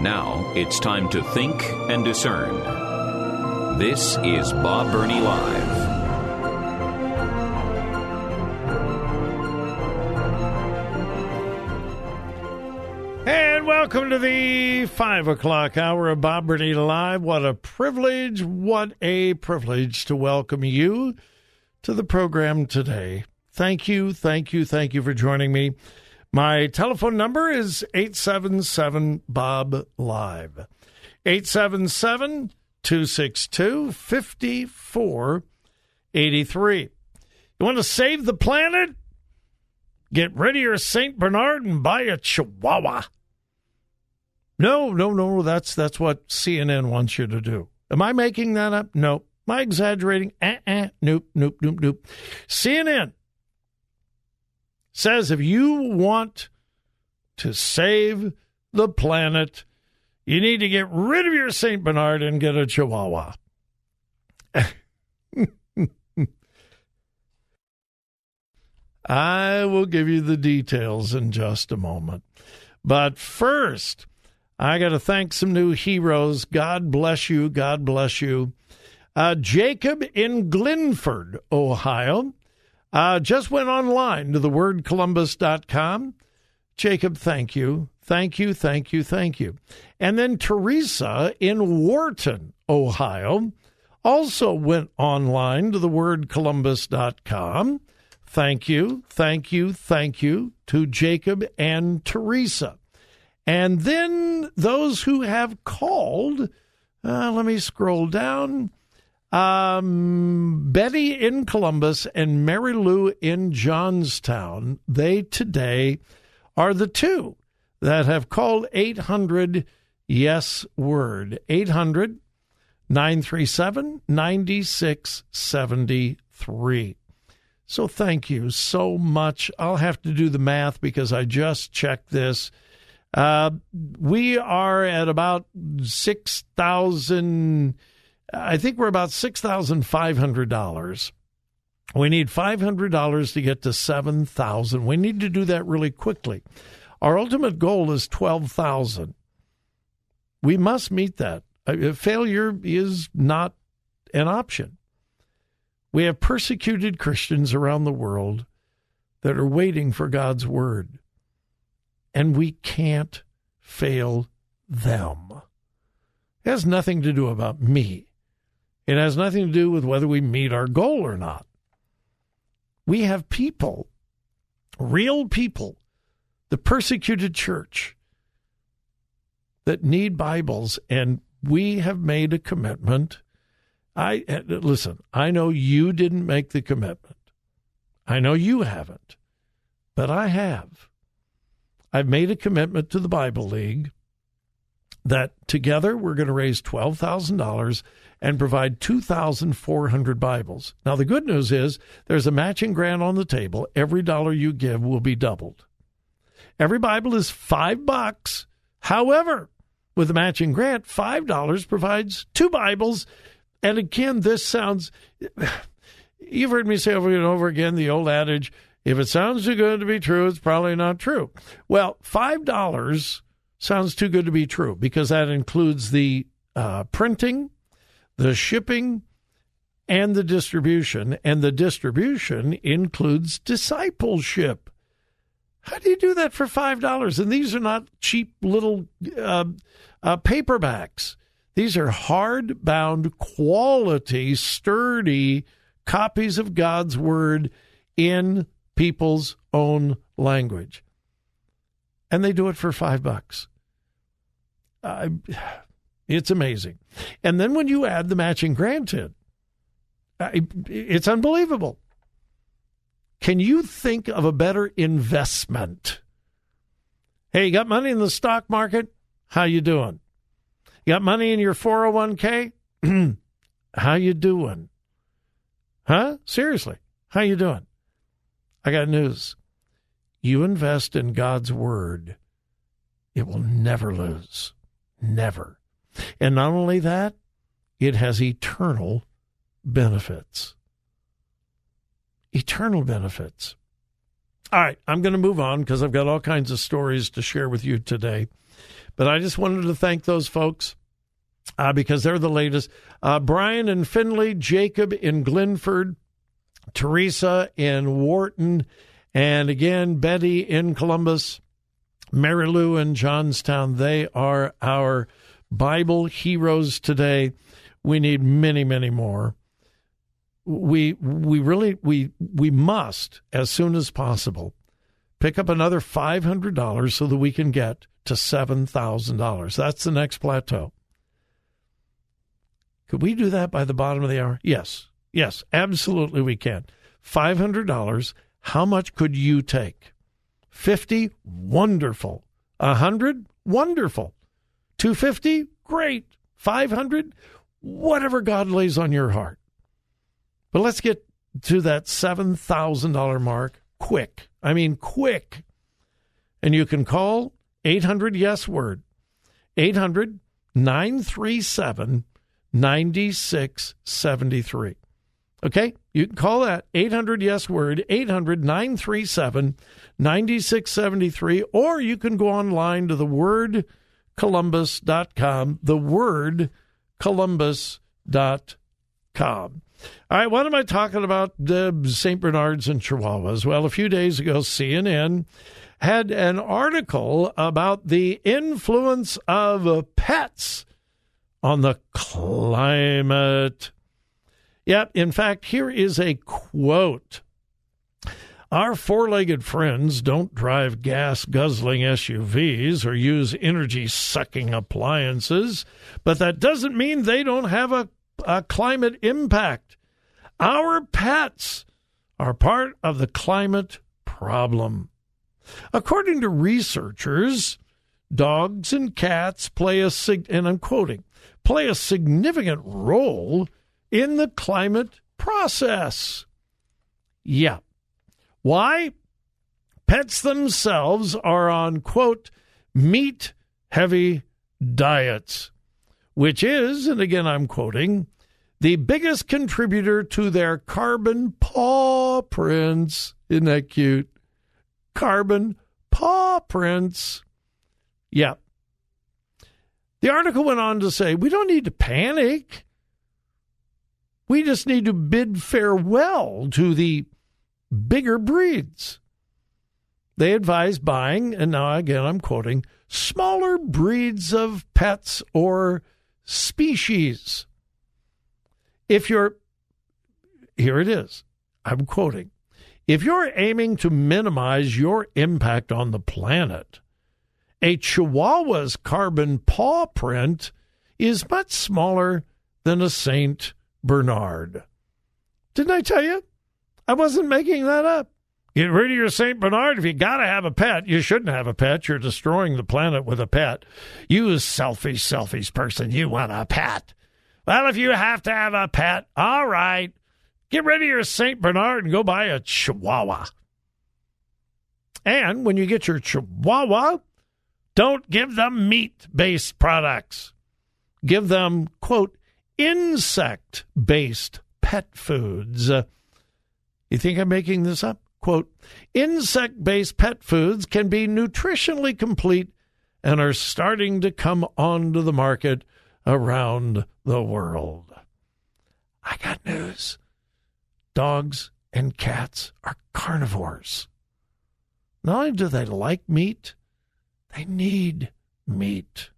Now it's time to think and discern. This is Bob Burney Live. And welcome to the five o'clock hour of Bob Burney Live. What a privilege, what a privilege to welcome you to the program today. Thank you, thank you, thank you for joining me. My telephone number is 877 Bob Live. 877 262 5483. You want to save the planet? Get rid of your St. Bernard and buy a Chihuahua. No, no, no. That's that's what CNN wants you to do. Am I making that up? No. Am I exaggerating? Uh-uh. Nope, nope, nope, nope. CNN says if you want to save the planet, you need to get rid of your St. Bernard and get a Chihuahua. I will give you the details in just a moment. But first, I got to thank some new heroes. God bless you. God bless you. Uh, Jacob in Glenford, Ohio, uh, just went online to thewordcolumbus.com. Jacob, thank you. Thank you, thank you, thank you. And then Teresa in Wharton, Ohio, also went online to thewordcolumbus.com. Thank you, thank you, thank you to Jacob and Teresa. And then those who have called, uh, let me scroll down. Um, Betty in Columbus and Mary Lou in Johnstown, they today are the two that have called 800 Yes Word. 800 937 9673. So thank you so much. I'll have to do the math because I just checked this. Uh, we are at about 6,000, I think we're about $6,500. We need $500 to get to 7,000. We need to do that really quickly. Our ultimate goal is 12,000. We must meet that. Uh, failure is not an option. We have persecuted Christians around the world that are waiting for God's word, and we can't fail them. It has nothing to do about me. It has nothing to do with whether we meet our goal or not. We have people, real people, the persecuted church that need Bibles, and we have made a commitment I eh, listen, I know you didn't make the commitment. I know you haven't. But I have. I've made a commitment to the Bible League that together we're going to raise $12,000 and provide 2,400 Bibles. Now, the good news is there's a matching grant on the table. Every dollar you give will be doubled. Every Bible is five bucks. However, with the matching grant, $5 provides two Bibles and again, this sounds, you've heard me say over and over again the old adage if it sounds too good to be true, it's probably not true. Well, $5 sounds too good to be true because that includes the uh, printing, the shipping, and the distribution. And the distribution includes discipleship. How do you do that for $5? And these are not cheap little uh, uh, paperbacks. These are hard-bound, quality, sturdy copies of God's Word in people's own language. And they do it for five bucks. Uh, it's amazing. And then when you add the matching grant in, it's unbelievable. Can you think of a better investment? Hey, you got money in the stock market? How you doing? You got money in your 401k? How you doing? Huh? Seriously. How you doing? I got news. You invest in God's word, it will never lose. Never. And not only that, it has eternal benefits. Eternal benefits. All right, I'm going to move on because I've got all kinds of stories to share with you today. But I just wanted to thank those folks uh, because they're the latest. Uh, Brian and Findlay, Jacob in Glenford, Teresa in Wharton, and again, Betty in Columbus, Mary Lou in Johnstown. They are our Bible heroes today. We need many, many more. We we really we we must as soon as possible pick up another five hundred dollars so that we can get to seven thousand dollars. That's the next plateau. Could we do that by the bottom of the hour? Yes. Yes, absolutely we can. $500. How much could you take? 50? Wonderful. A 100? Wonderful. 250? Great. 500? Whatever God lays on your heart. But let's get to that $7,000 mark quick. I mean, quick. And you can call 800 Yes Word. 800 937 9673. Okay? You can call that 800 Yes Word, 800 937 9673, or you can go online to the wordcolumbus.com, the wordcolumbus.com. All right, what am I talking about? The St. Bernards and Chihuahuas. Well, a few days ago, CNN had an article about the influence of pets on the climate. Yep, in fact, here is a quote. Our four legged friends don't drive gas guzzling SUVs or use energy sucking appliances, but that doesn't mean they don't have a, a, climate impact. Our pets are part of the climate problem. According to researchers, dogs and cats play a, and I'm quoting, play a significant role in the climate process. Yeah. Why? Pets themselves are on, quote, meat heavy diets, which is, and again I'm quoting, the biggest contributor to their carbon paw prints. Isn't that cute? Carbon paw prints. Yeah. The article went on to say we don't need to panic. We just need to bid farewell to the bigger breeds. They advise buying, and now again I'm quoting, smaller breeds of pets or species. If you're, here it is, I'm quoting, if you're aiming to minimize your impact on the planet, a Chihuahua's carbon paw print is much smaller than a St. Bernard. Didn't I tell you? I wasn't making that up. Get rid of your St. Bernard. If you got to have a pet, you shouldn't have a pet. You're destroying the planet with a pet. You selfish, selfish person, you want a pet. Well, if you have to have a pet, all right. Get rid of your St. Bernard and go buy a Chihuahua. And when you get your Chihuahua, don't give them meat based products. Give them, quote, insect based pet foods. Uh, you think I'm making this up? Quote, insect based pet foods can be nutritionally complete and are starting to come onto the market around the world. I got news. Dogs and cats are carnivores. Not only do they like meat, they need meat.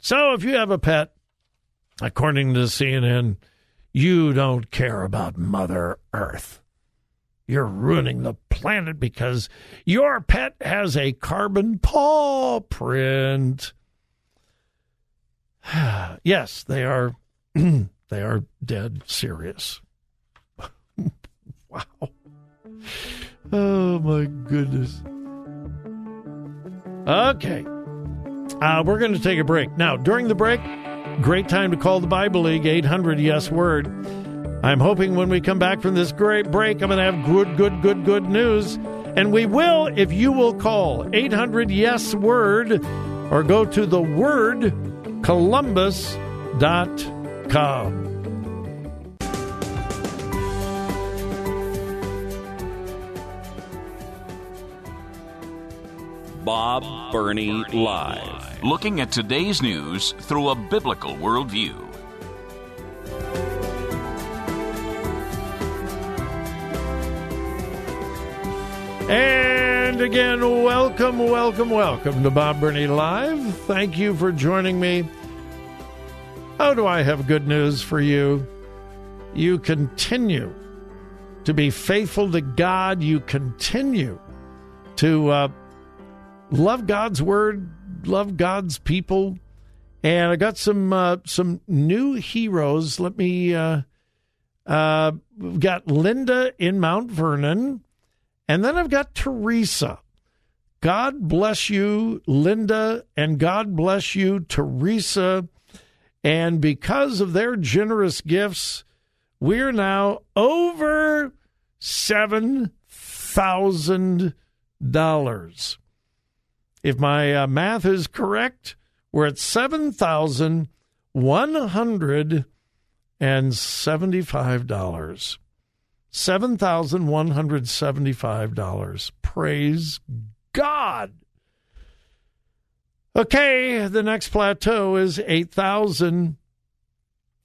So if you have a pet, according to CNN, you don't care about Mother Earth. You're ruining the planet because your pet has a carbon paw print. yes, they are they are dead serious. wow. Oh my goodness. Okay. Uh, we're going to take a break. Now, during the break, Great time to call the Bible League, 800 Yes Word. I'm hoping when we come back from this great break, I'm going to have good, good, good, good news. And we will if you will call 800 Yes Word or go to the word columbus.com. Bob Burney Live. Looking at today's news through a biblical worldview. And again, welcome, welcome, welcome to Bob Burney Live. Thank you for joining me. How do I have good news for you? You continue to be faithful to God. You continue to uh, love God's word, love God's people. And I got some uh, some new heroes. Let me. Uh, uh, we've got Linda in Mount Vernon. And then I've got Teresa. God bless you, Linda, and God bless you, Teresa. And because of their generous gifts, we're now over $7,000. If my uh, math is correct, we're at $7,175. $7,175. Praise God. Okay, the next plateau is 8,000.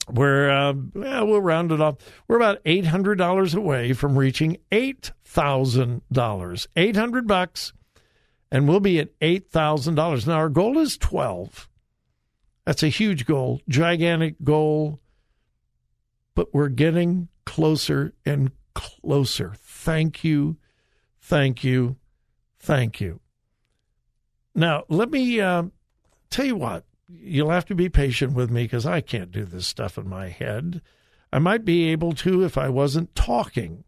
We're, uh, well, we'll round it off. We're about $800 away from reaching $8,000. 800 bucks, and we'll be at $8,000. Now, our goal is 12. That's a huge goal, gigantic goal, but we're getting closer and closer. Thank you, thank you, thank you. Now, let me uh, tell you what. You'll have to be patient with me because I can't do this stuff in my head. I might be able to if I wasn't talking.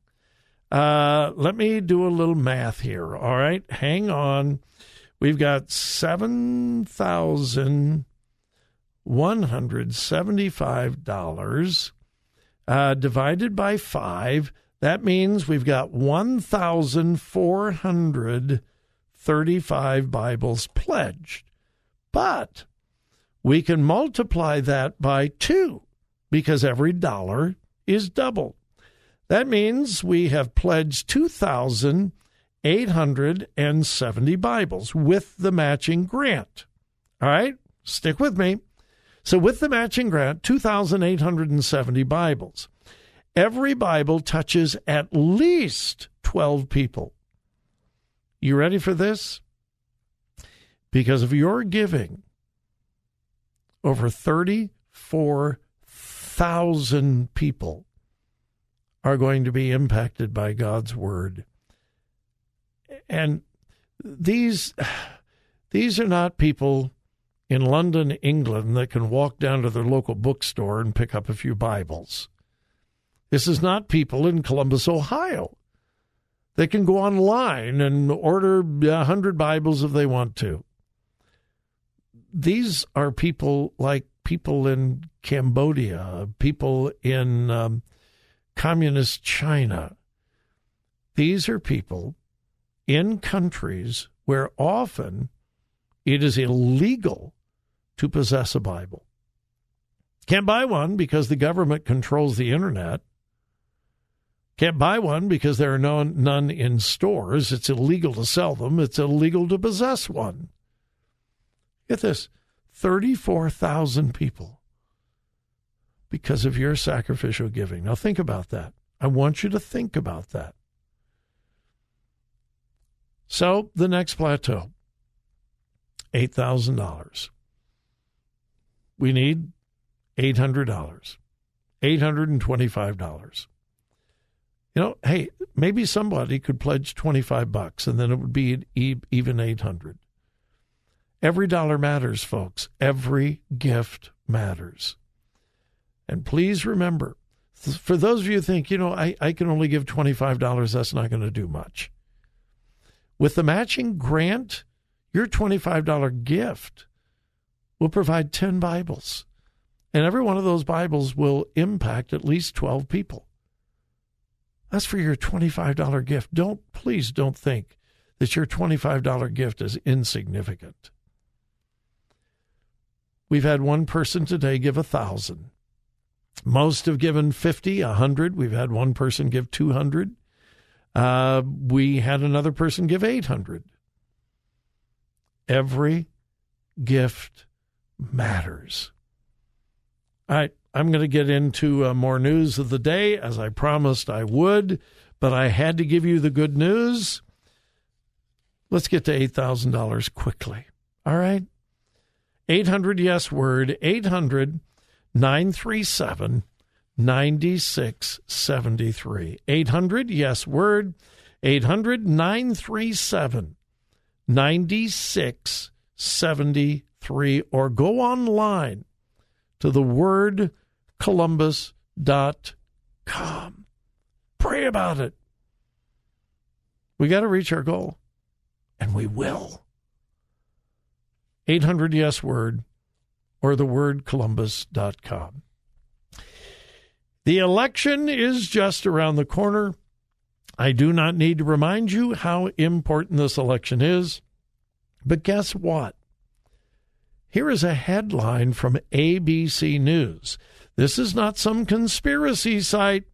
Uh, let me do a little math here. All right, hang on. We've got seven thousand one hundred seventy-five dollars uh, divided by five. That means we've got 1,435 Bibles pledged. But we can multiply that by two because every dollar is double. That means we have pledged 2,870 Bibles with the matching grant. All right, stick with me. So, with the matching grant, 2,870 Bibles. Every Bible touches at least 12 people. You ready for this? Because of your giving, over 34,000 people are going to be impacted by God's word. And these these are not people in London, England, that can walk down to their local bookstore and pick up a few Bibles. This is not people in Columbus, Ohio. They can go online and order a hundred Bibles if they want to. These are people like people in Cambodia, people in um, communist China. These are people in countries where often it is illegal to possess a Bible. Can't buy one because the government controls the internet. Can't buy one because there are no, none in stores. It's illegal to sell them. It's illegal to possess one. Get this 34,000 people because of your sacrificial giving. Now, think about that. I want you to think about that. So, the next plateau $8,000 we need $800, $825. You know, hey, maybe somebody could pledge 25 bucks and then it would be even 800. Every dollar matters, folks. Every gift matters. And please remember, for those of you who think, you know, I, I can only give $25, that's not going to do much. With the matching grant, your $25 gift will provide 10 Bibles. And every one of those Bibles will impact at least 12 people. That's for your $25 gift. Don't, please don't think that your $25 gift is insignificant. We've had one person today give a thousand. Most have given 50, 100. We've had one person give 200. Uh, we had another person give 800. Every gift matters. All right, I'm going to get into uh, more news of the day as I promised I would, but I had to give you the good news. Let's get to $8,000 quickly. All right? 800 Yes Word, 800 937 9673. 800 Yes Word, 800 937 9673. Or go online to the word columbus.com. Pray about it. We got to reach our goal, and we will. 800 Yes Word or the word columbus.com. The election is just around the corner. I do not need to remind you how important this election is. But guess what? Here is a headline from ABC News. This is not some conspiracy site.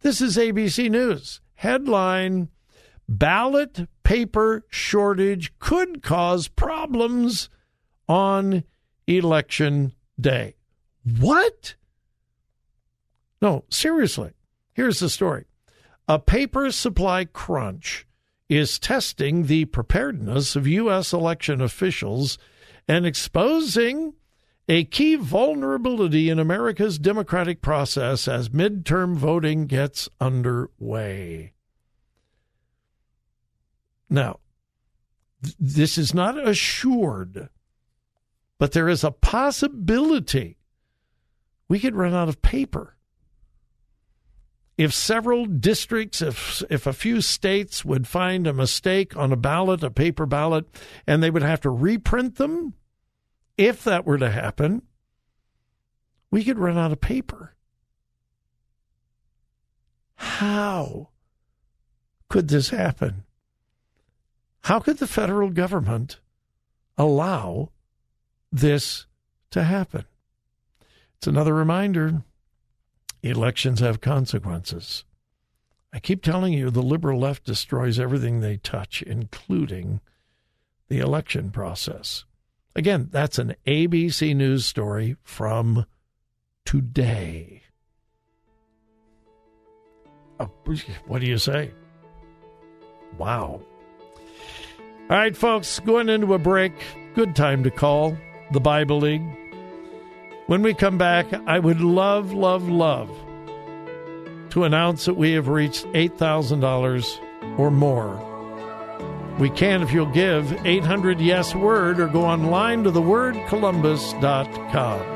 This is ABC News. Headline Ballot paper shortage could cause problems on election day. What? No, seriously. Here's the story a paper supply crunch is testing the preparedness of U.S. election officials and exposing a key vulnerability in America's democratic process as midterm voting gets underway. Now, th- this is not assured, but there is a possibility we could run out of paper. If several districts, if if a few states would find a mistake on a ballot, a paper ballot, and they would have to reprint them, if that were to happen, we could run out of paper. How could this happen? How could the federal government allow this to happen? It's another reminder elections have consequences. I keep telling you the liberal left destroys everything they touch, including the election process. Again, that's an ABC News story from today. Oh, what do you say? Wow. All right, folks, going into a break. Good time to call the Bible League. When we come back, I would love, love, love to announce that we have reached $8,000 or more. We can if you'll give 800 Yes Word or go online to thewordcolumbus.com.